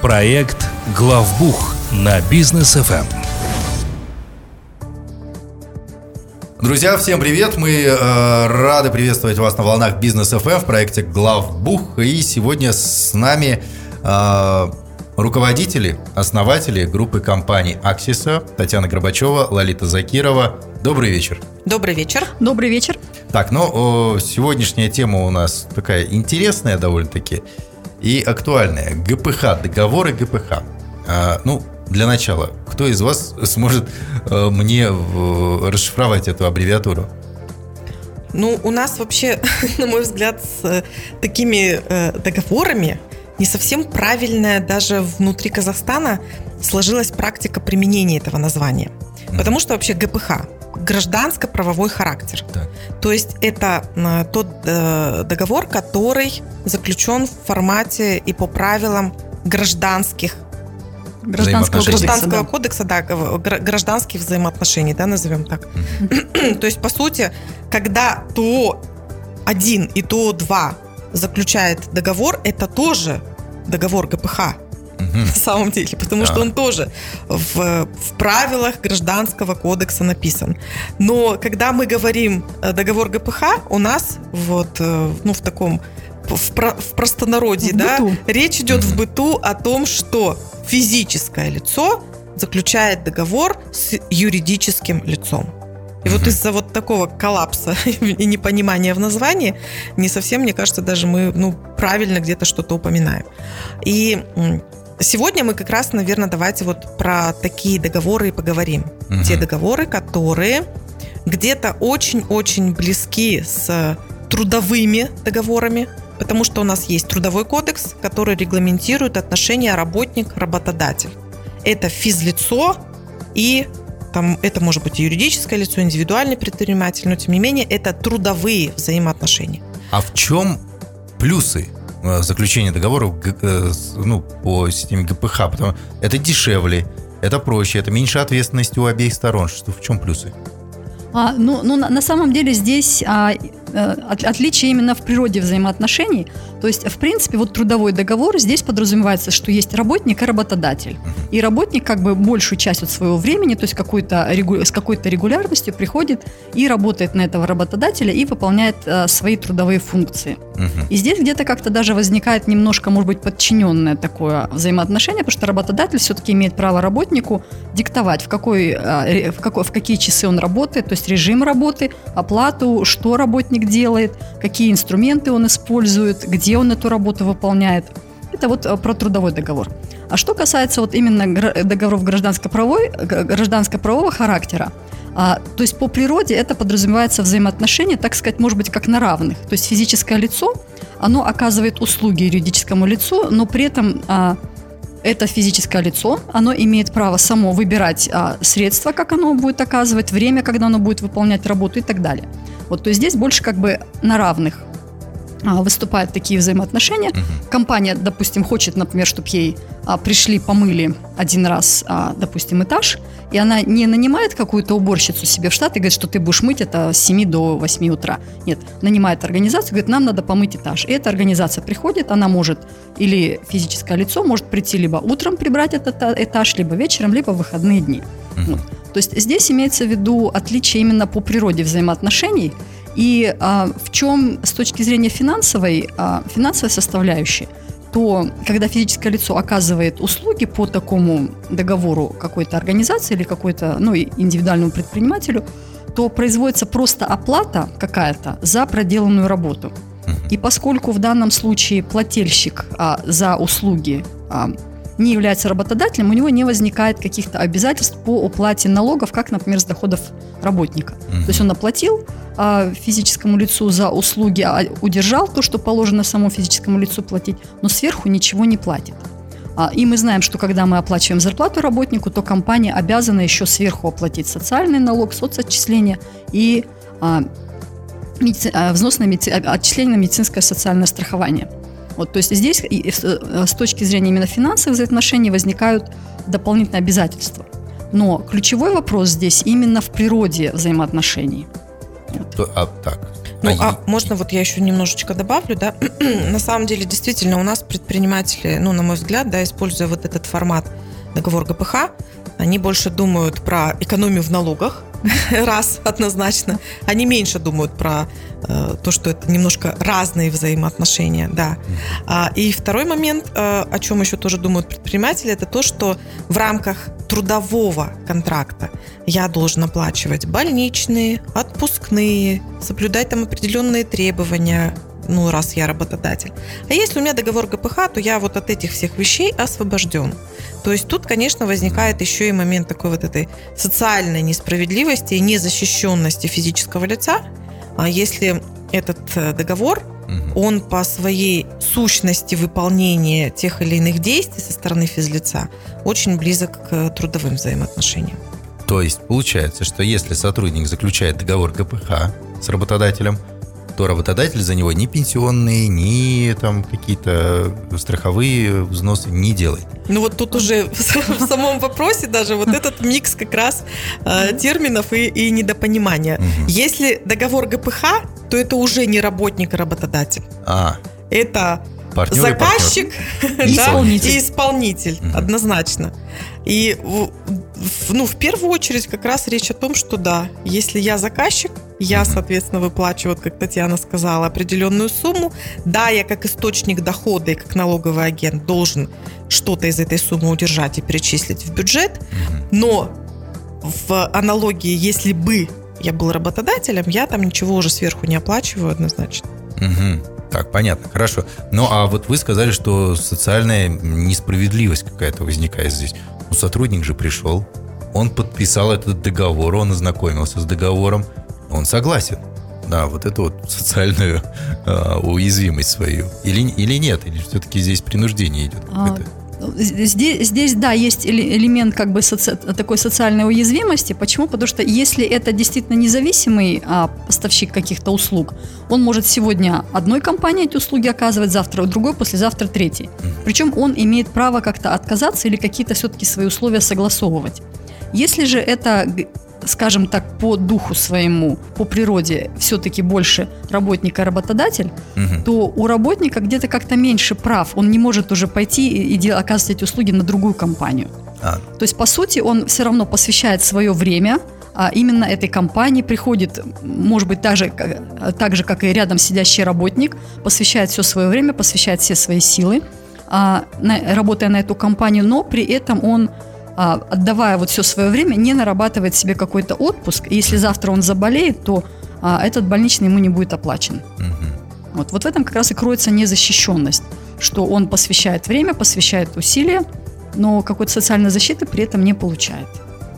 Проект «Главбух» на бизнес ФМ. Друзья, всем привет! Мы э, рады приветствовать вас на волнах Бизнес ФМ в проекте Главбух. И сегодня с нами э, руководители, основатели группы компаний Аксиса Татьяна Горбачева, Лолита Закирова. Добрый вечер. Добрый вечер. Добрый вечер. Так, ну, о, сегодняшняя тема у нас такая интересная довольно-таки и актуальная. ГПХ, договоры ГПХ. А, ну, для начала, кто из вас сможет э, мне расшифровать эту аббревиатуру? Ну, у нас вообще, на мой взгляд, с э, такими э, договорами не совсем правильная даже внутри Казахстана сложилась практика применения этого названия. Потому что вообще ГПХ гражданско-правовой характер. Так. То есть это э, тот э, договор, который заключен в формате и по правилам гражданских Гражданского кодекса. гражданского да. кодекса, да, гра- гражданских взаимоотношений, да, назовем так. То есть, по сути, когда ТО 1 и ТО 2 заключает договор, это тоже договор ГПХ Мгм. на самом деле, потому что он тоже в, в правилах гражданского кодекса написан. Но когда мы говорим э, договор ГПХ, у нас вот э, ну в таком в, про- в простонародье, В да, быту. речь идет в быту о том, что физическое лицо заключает договор с юридическим лицом. И вот из-за вот такого коллапса и непонимания в названии не совсем, мне кажется, даже мы ну, правильно где-то что-то упоминаем. И сегодня мы как раз, наверное, давайте вот про такие договоры и поговорим. Мгм. Те договоры, которые где-то очень-очень близки с трудовыми договорами, потому что у нас есть трудовой кодекс, который регламентирует отношения работник-работодатель. Это физлицо и там это может быть и юридическое лицо, индивидуальный предприниматель, но тем не менее это трудовые взаимоотношения. А в чем плюсы э, заключения договоров г- э, ну, по системе ГПХ? Потому это дешевле, это проще, это меньше ответственности у обеих сторон. Что, в чем плюсы? А, ну, ну, на, на самом деле здесь а, э, от- отличие именно в природе взаимоотношений. То есть, в принципе, вот трудовой договор здесь подразумевается, что есть работник и работодатель. И работник как бы большую часть от своего времени, то есть какой-то, с какой-то регулярностью приходит и работает на этого работодателя и выполняет э, свои трудовые функции. Мгм. И здесь где-то как-то даже возникает немножко, может быть, подчиненное такое взаимоотношение, потому что работодатель все-таки имеет право работнику диктовать, в, какой, ре- в, какой, в какие часы он работает, то есть режим работы, оплату, что работник делает, какие инструменты он использует, где он эту работу выполняет. Это вот а, про трудовой договор. А что касается вот именно договоров гражданско-правовой, гражданско-правового характера, а, то есть по природе это подразумевается взаимоотношения, так сказать, может быть, как на равных. То есть физическое лицо, оно оказывает услуги юридическому лицу, но при этом а, это физическое лицо, оно имеет право само выбирать а, средства, как оно будет оказывать, время, когда оно будет выполнять работу и так далее. Вот, то есть здесь больше как бы на равных выступают такие взаимоотношения. Мгм. Компания, допустим, хочет, например, чтобы ей а, пришли, помыли один раз, а, допустим, этаж, и она не нанимает какую-то уборщицу себе в штат и говорит, что ты будешь мыть это с 7 до 8 утра. Нет, нанимает организацию, говорит, нам надо помыть этаж. И эта организация приходит, она может, или физическое лицо может прийти либо утром прибрать этот э- этаж, либо вечером, либо в выходные дни. Мгм. Вот. То есть здесь имеется в виду отличие именно по природе взаимоотношений. И а, в чем с точки зрения финансовой, а, финансовой составляющей, то когда физическое лицо оказывает услуги по такому договору какой-то организации или какой-то ну, индивидуальному предпринимателю, то производится просто оплата какая-то за проделанную работу. И поскольку в данном случае плательщик а, за услуги а, не является работодателем, у него не возникает каких-то обязательств по уплате налогов, как, например, с доходов работника. Мгм. То есть он оплатил а, физическому лицу за услуги, а удержал то, что положено самому физическому лицу платить, но сверху ничего не платит. А, И мы знаем, что когда мы оплачиваем зарплату работнику, то компания обязана еще сверху оплатить социальный налог, соцотчисления и а, медици- а, взнос на медици- отчисление на медицинское социальное страхование. Вот, то есть здесь и- и с э, с точки зрения именно финансовых взаимоотношений возникают дополнительные обязательства. Но ключевой вопрос здесь именно в природе взаимоотношений. То- а, так. Ну, А а можно вот я еще немножечко добавлю, да? На самом деле, действительно, у нас предприниматели, ну, на мой взгляд, да, используя вот этот формат договор ГПХ, они больше думают про экономию в налогах, раз, однозначно. Они меньше думают про э, то, что это немножко разные взаимоотношения, да. А, и второй момент, э, о чем еще тоже думают предприниматели, это то, что в рамках трудового контракта я должен оплачивать больничные, отпускные, соблюдать там определенные требования, ну, раз я работодатель. А если у меня договор ГПХ, то я вот от этих всех вещей освобожден. То есть тут, конечно, возникает еще и момент такой вот этой социальной несправедливости и незащищенности физического лица. А если этот э, договор, он по своей сущности выполнения тех или иных действий со стороны физлица очень близок к трудовым взаимоотношениям. То есть получается, что если сотрудник заключает договор ГПХ с работодателем, то работодатель за него ни пенсионные, ни там какие-то страховые взносы не делает. Ну вот тут уже в самом вопросе даже вот этот микс как раз э, терминов и, и недопонимания. Если договор ГПХ, то это уже не работник и работодатель. А, Это партнер и заказчик да, Исполнитель. и исполнитель, Мгм. однозначно. И ну, в первую очередь как раз речь о том, что да, если я заказчик, я, соответственно, выплачиваю, вот как Татьяна сказала, определенную сумму. Да, я как источник дохода и как налоговый агент должен что-то из этой суммы удержать и перечислить в бюджет, но в аналогии, если бы я был работодателем, я там ничего уже сверху не оплачиваю однозначно. Мгм. Так, понятно, хорошо. Ну, а вот вы сказали, что социальная несправедливость какая-то возникает здесь. Ну, сотрудник же пришел, он подписал этот договор, он ознакомился с договором, он согласен. Да, вот эту вот социальную а, уязвимость свою. Или, или нет, или все-таки здесь принуждение идет А, какое-то. Здесь, здесь, да, есть эле- элемент как бы соци- такой социальной уязвимости. Почему? Потому что если это действительно независимый а, поставщик каких-то услуг, он может сегодня одной компании эти услуги оказывать, завтра другой, послезавтра третий. Причем он имеет право как-то отказаться или какие-то все-таки свои условия согласовывать. Если же это, скажем так, по духу своему, по природе все-таки больше работник и работодатель, Мгм. то у работника где-то как-то меньше прав. Он не может уже пойти и, и оказывать эти услуги на другую компанию. А, То есть, по сути, он все равно посвящает свое время а именно этой компании, приходит, может быть, так же, как- так же, как и рядом сидящий работник, посвящает все свое время, посвящает все свои силы, а, на- работая на эту компанию, но при этом он отдавая вот все свое время, не нарабатывает себе какой-то отпуск. И если завтра он заболеет, то а, этот больничный ему не будет оплачен. мгм. Вот, вот в этом как раз и кроется незащищенность, что он посвящает время, посвящает усилия, но какой-то социальной защиты при этом не получает.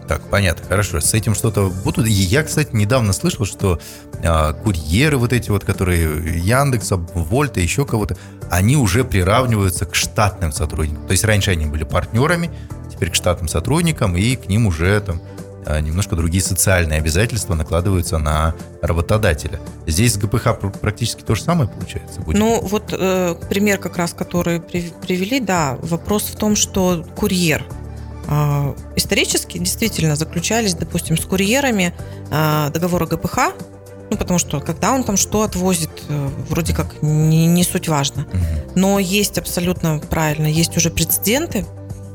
Так, понятно, хорошо. С этим что-то будут. И Я, кстати, недавно слышал, что а, курьеры вот эти вот, которые Яндекса, Вольта, еще кого-то, они уже приравниваются к штатным сотрудникам. То есть раньше они были партнерами, теперь к штатным сотрудникам, и к ним уже там а, немножко другие социальные обязательства накладываются на работодателя. Здесь с ГПХ пр- практически то же самое получается будет. Ну, вот э, пример как раз, который при- привели, да, вопрос в том, что курьер э, исторически действительно заключались, допустим, с курьерами э, договоры ГПХ, ну, потому что когда он там что отвозит, э, вроде как не, не суть важно. Мгм. Но есть абсолютно правильно, есть уже прецеденты,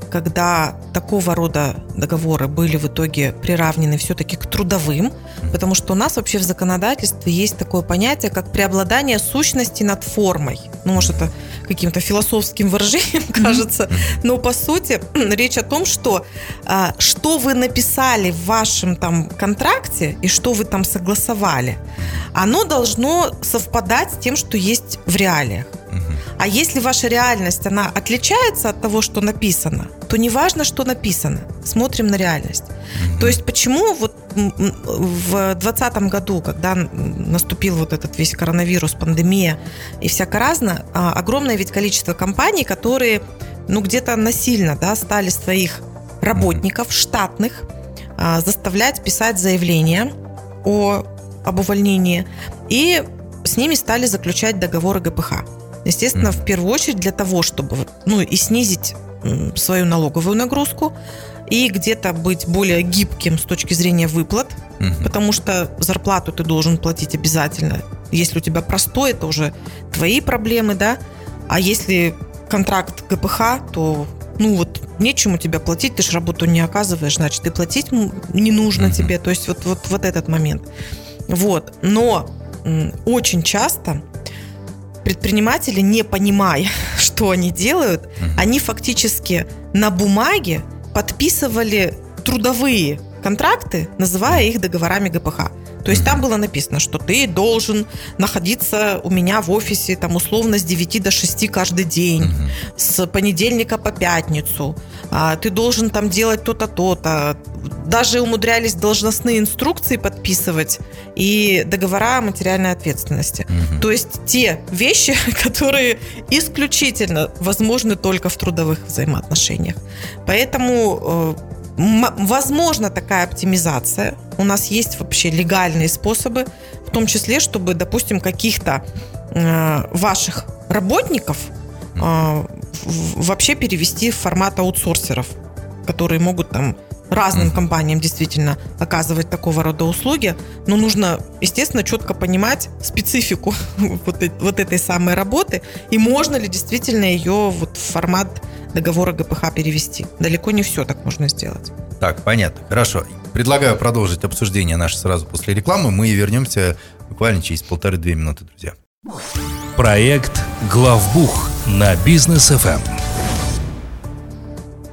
когда такого рода договоры были в итоге приравнены все-таки к трудовым, потому что у нас вообще в законодательстве есть такое понятие, как преобладание сущности над формой. Ну, может, это каким-то философским выражением кажется, но по сути речь о том, что а, что вы написали в вашем там контракте и что вы там согласовали, оно должно совпадать с тем, что есть в реалиях. А если ваша реальность, она отличается от того, что написано, то не важно, что написано. Смотрим на реальность. Мгм. То есть почему вот в 2020 году, когда наступил вот этот весь коронавирус, пандемия и всяко разно, а, огромное ведь количество компаний, которые ну где-то насильно да, стали своих работников штатных а, заставлять писать заявление о, об увольнении, и с ними стали заключать договоры ГПХ. Естественно, Мгм. в первую очередь для того, чтобы ну, и снизить свою налоговую нагрузку, и где-то быть более гибким с точки зрения выплат, Мгм. потому что зарплату ты должен платить обязательно Если у тебя простой, это уже твои проблемы, да. А если контракт ГПХ, то ну вот нечему тебе платить, ты же работу не оказываешь, значит, и платить не нужно mm-hmm. тебе. То есть вот, вот, вот этот момент. Вот. Но очень часто предприниматели, не понимая, что они делают, mm-hmm. они фактически на бумаге подписывали трудовые контракты, называя их договорами ГПХ. То есть там было написано, что ты должен находиться у меня в офисе там условно с 9 до 6 каждый день, угу. с понедельника по пятницу. А, ты должен там делать то-то, то-то. Даже умудрялись должностные инструкции подписывать и договора о материальной ответственности. Угу. То есть те вещи, которые исключительно возможны только в трудовых взаимоотношениях. Поэтому э, Возможно такая оптимизация. У нас есть вообще легальные способы, в том числе, чтобы, допустим, каких-то э, ваших работников э, вообще перевести в формат аутсорсеров, которые могут там разным компаниям действительно оказывать такого рода услуги, но нужно, естественно, четко понимать специфику вот, вот этой самой работы и можно ли действительно ее вот в формат договора ГПХ перевести. Далеко не все так можно сделать. Так, понятно. Хорошо. Предлагаю продолжить обсуждение наше сразу после рекламы. Мы вернемся буквально через полторы-две минуты, друзья. Проект «Главбух» на бизнес FM.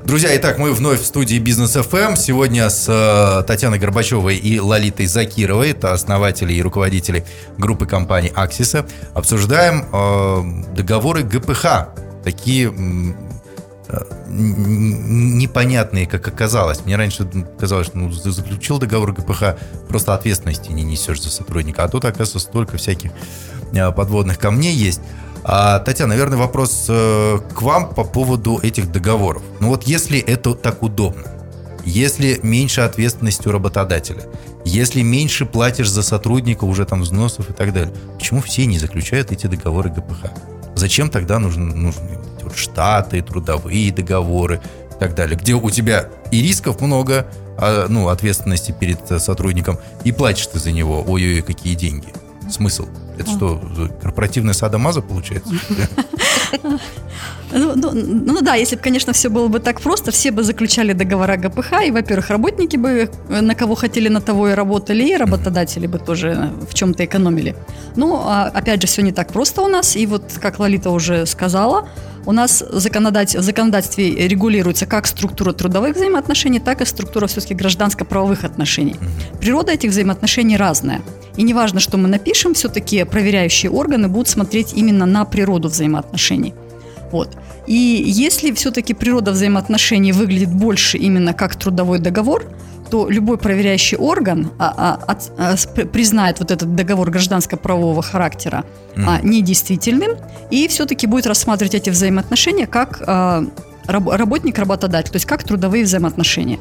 Друзья, итак, мы вновь в студии Бизнес FM. Сегодня с э, Татьяной Горбачевой и Лолитой Закировой, это основатели и руководители группы компаний Аксиса, обсуждаем э, договоры ГПХ. Такие непонятные, как оказалось. Мне раньше казалось, что ну, заключил договор ГПХ, просто ответственности не несешь за сотрудника. А тут, оказывается, столько всяких а, подводных камней есть. А, Татьяна, наверное, вопрос э, к вам по поводу этих договоров. Ну вот если это так удобно, если меньше ответственности у работодателя, если меньше платишь за сотрудника уже там взносов и так далее, почему все не заключают эти договоры ГПХ? Зачем тогда нужны, нужны вот штаты, трудовые договоры и так далее, где у тебя и рисков много, а, ну, ответственности перед сотрудником, и платишь ты за него, ой-ой, какие деньги. Смысл? Это что, корпоративная садомаза получается? Ну, ну, ну да, если бы, конечно, все было бы так просто, все бы заключали договора ГПХ, и, во-первых, работники бы э, на кого хотели, на того и работали, и работодатели бы тоже в чем-то экономили. Но, а, опять же, все не так просто у нас, и вот, как Лолита уже сказала, у нас законодатель, в законодательстве регулируется как структура трудовых взаимоотношений, так и структура все-таки гражданско-правовых отношений. Природа этих взаимоотношений разная. И неважно, что мы напишем, все-таки проверяющие органы будут смотреть именно на природу взаимоотношений. Вот. И если все-таки природа взаимоотношений выглядит больше именно как трудовой договор, то любой проверяющий орган а, а, а, признает вот этот договор гражданско-правового характера mm. а, недействительным и все-таки будет рассматривать эти взаимоотношения как а, раб, работник-работодатель, то есть как трудовые взаимоотношения.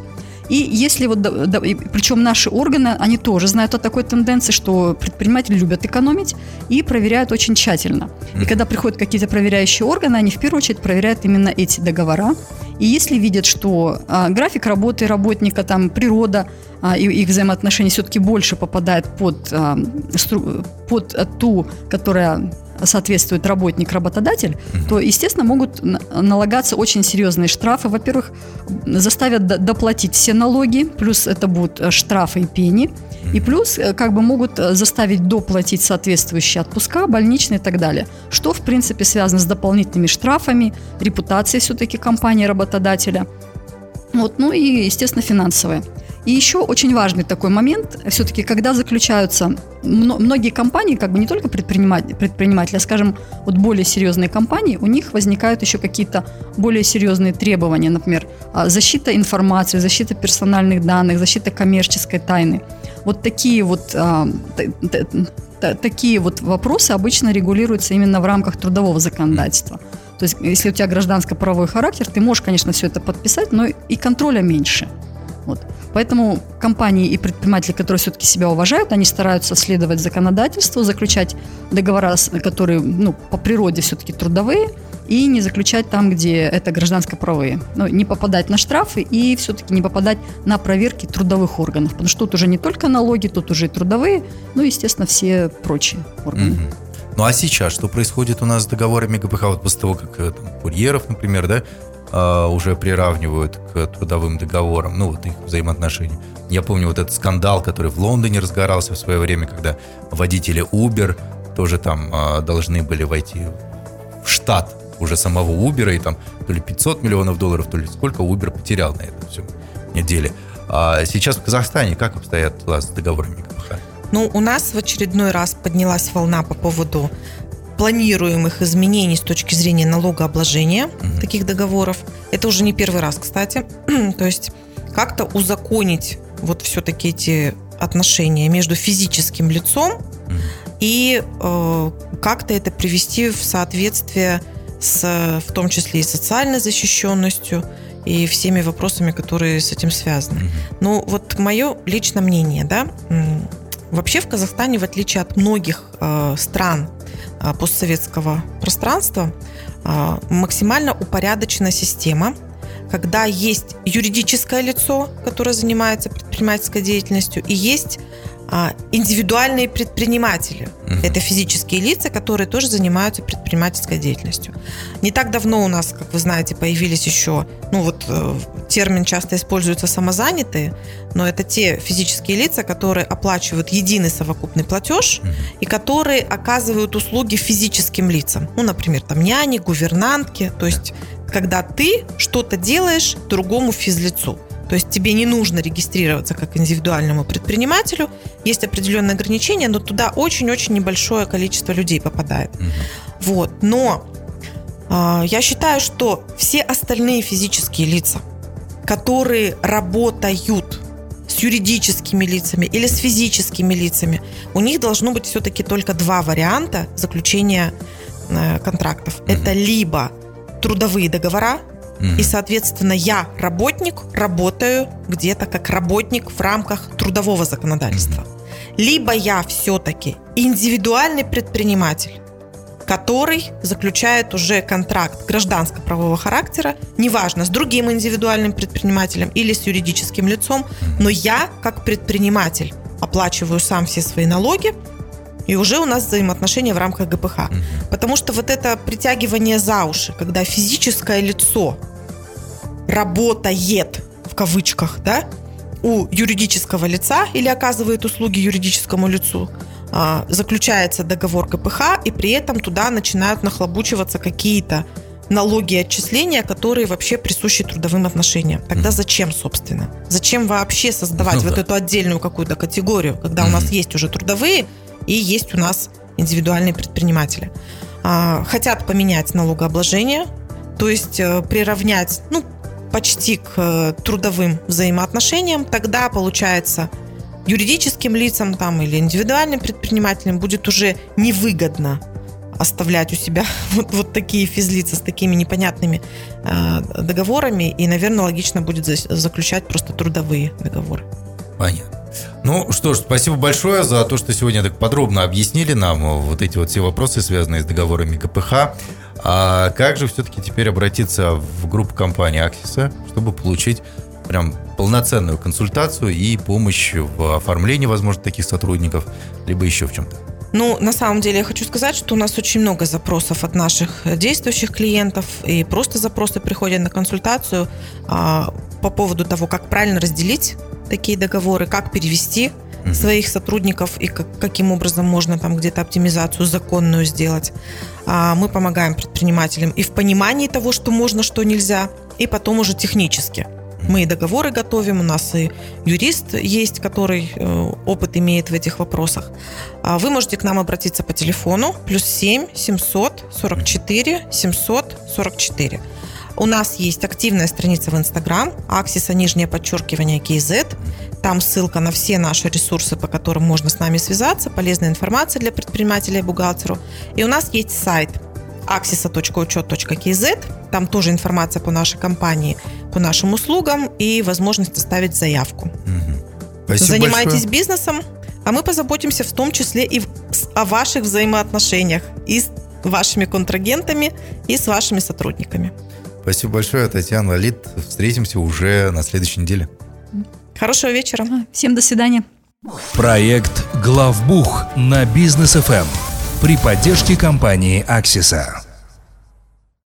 И если вот, да, причем наши органы, они тоже знают о такой тенденции, что предприниматели любят экономить и проверяют очень тщательно. И когда приходят какие-то проверяющие органы, они в первую очередь проверяют именно эти договора. И если видят, что а, график работы работника, там природа а, и их взаимоотношения все-таки больше попадает под, а, стру, под ту, которая соответствует работник-работодатель, угу. то, естественно, могут налагаться очень серьезные штрафы. Во-первых, заставят доплатить все налоги, плюс это будут э, штрафы и пени. И плюс э, как бы могут э, заставить доплатить соответствующие отпуска, больничные и так далее. Что, в принципе, связано с дополнительными штрафами, репутацией все-таки компании-работодателя. Вот, ну и, естественно, финансовые. И еще очень важный такой момент, все-таки, когда заключаются многие компании, как бы не только предприниматели, предприниматели, а, скажем, вот более серьезные компании, у них возникают еще какие-то более серьезные требования, например, а, защита информации, защита персональных данных, защита коммерческой тайны. Вот такие вот а, такие вот вопросы обычно регулируются именно в рамках трудового законодательства. То есть, если у тебя гражданско-правовой характер, ты можешь, конечно, все это подписать, но и контроля меньше. Вот. Поэтому компании и предприниматели, которые все-таки себя уважают, они стараются следовать законодательству, заключать договора, которые ну, по природе все-таки трудовые, и не заключать там, где это гражданско-правовые. Ну, не попадать на штрафы и все-таки не попадать на проверки трудовых органов, потому что тут уже не только налоги, тут уже и трудовые, ну, естественно, все прочие органы. Мгм. Ну а сейчас что происходит у нас с договорами ГПХ? Вот после того, как э, там, курьеров, например, да, а, уже приравнивают к трудовым договорам, ну вот их взаимоотношения. Я помню вот этот скандал, который в Лондоне разгорался в свое время, когда водители Uber тоже там а, должны были войти в штат уже самого Uber, и там то ли 500 миллионов долларов, то ли сколько Uber потерял на этом всем неделе. А сейчас в Казахстане как обстоят дела с договорами ГПХ? Ну, у нас в очередной раз поднялась волна по поводу планируемых изменений с точки зрения налогообложения Мгм. таких договоров. Это уже не первый раз, кстати. То есть как-то узаконить вот все-таки эти отношения между физическим лицом и э, как-то это привести в соответствие с, в том числе и социальной защищенностью, и всеми вопросами, которые с этим связаны. Ну, вот мое личное мнение, да, вообще в Казахстане, в отличие от многих э, стран э, постсоветского пространства, э, максимально упорядочена система, когда есть юридическое лицо, которое занимается предпринимательской деятельностью, и есть индивидуальные предприниматели. Мгм. Это физические лица, которые тоже занимаются предпринимательской деятельностью. Не так давно у нас, как вы знаете, появились еще, ну вот э, термин часто используется самозанятые, но это те физические лица, которые оплачивают единый совокупный платеж Мгм. и которые оказывают услуги физическим лицам. Ну, например, там няни, гувернантки. То есть, когда ты что-то делаешь другому физлицу. То есть тебе не нужно регистрироваться как индивидуальному предпринимателю. Есть определенные ограничения, но туда очень-очень небольшое количество людей попадает. Мгм. Вот. Но а, я считаю, что все остальные физические лица, которые работают с юридическими лицами или с физическими лицами, у них должно быть все-таки только два варианта заключения э, контрактов. Мгм. Это либо трудовые договора, И, соответственно, я работник, работаю где-то как работник в рамках трудового законодательства. Либо я все-таки индивидуальный предприниматель, который заключает уже контракт гражданско-правового характера, неважно, с другим индивидуальным предпринимателем или с юридическим лицом, но я, как предприниматель, оплачиваю сам все свои налоги, и уже у нас взаимоотношения в рамках ГПХ. Потому что вот это притягивание за уши, когда физическое лицо работает, в кавычках, да, у юридического лица или оказывает услуги юридическому лицу, а, заключается договор КПХ, и при этом туда начинают нахлобучиваться какие-то налоги и отчисления, которые вообще присущи трудовым отношениям. Тогда зачем, собственно? Зачем вообще создавать Ну вот да. эту отдельную какую-то категорию, когда у нас есть уже трудовые и есть у нас индивидуальные предприниматели? А, хотят поменять налогообложение, то есть э, приравнять, ну, почти к э, трудовым взаимоотношениям, тогда получается юридическим лицам там или индивидуальным предпринимателям будет уже невыгодно оставлять у себя вот, вот такие физлица с такими непонятными э, договорами, и, наверное, логично будет за- заключать просто трудовые договоры. Понятно. Ну что ж, спасибо большое за то, что сегодня так подробно объяснили нам вот эти вот все вопросы, связанные с договорами КПХ. А как же все-таки теперь обратиться в группу компании Аксиса, чтобы получить прям полноценную консультацию и помощь в оформлении, возможно, таких сотрудников, либо еще в чем-то? Ну, на самом деле, я хочу сказать, что у нас очень много запросов от наших действующих клиентов, и просто запросы приходят на консультацию а, по поводу того, как правильно разделить такие договоры, как перевести Мгм. своих сотрудников и как- каким образом можно там где-то оптимизацию законную сделать. А, Мы помогаем предпринимателям и в понимании того, что можно, что нельзя, и потом уже технически. Мы и договоры готовим, у нас и юрист есть, который э, опыт имеет в этих вопросах. А Вы можете к нам обратиться по телефону плюс 7 744 744. У нас есть активная страница в Инстаграм, Аксиса, нижнее подчеркивание, KZ. Там ссылка на все наши ресурсы, по которым можно с нами связаться, полезная информация для предпринимателя и бухгалтеру. И у нас есть сайт axisa.учет.kz. Там тоже информация по нашей компании, по нашим услугам и возможность оставить заявку. Спасибо Занимайтесь большое. бизнесом, а мы позаботимся в том числе и о ваших взаимоотношениях и с вашими контрагентами и с вашими сотрудниками. Спасибо большое, Татьяна Лид. Встретимся уже на следующей неделе. Хорошего вечера. Всем до свидания. Проект «Главбух» на Бизнес ФМ при поддержке компании «Аксиса».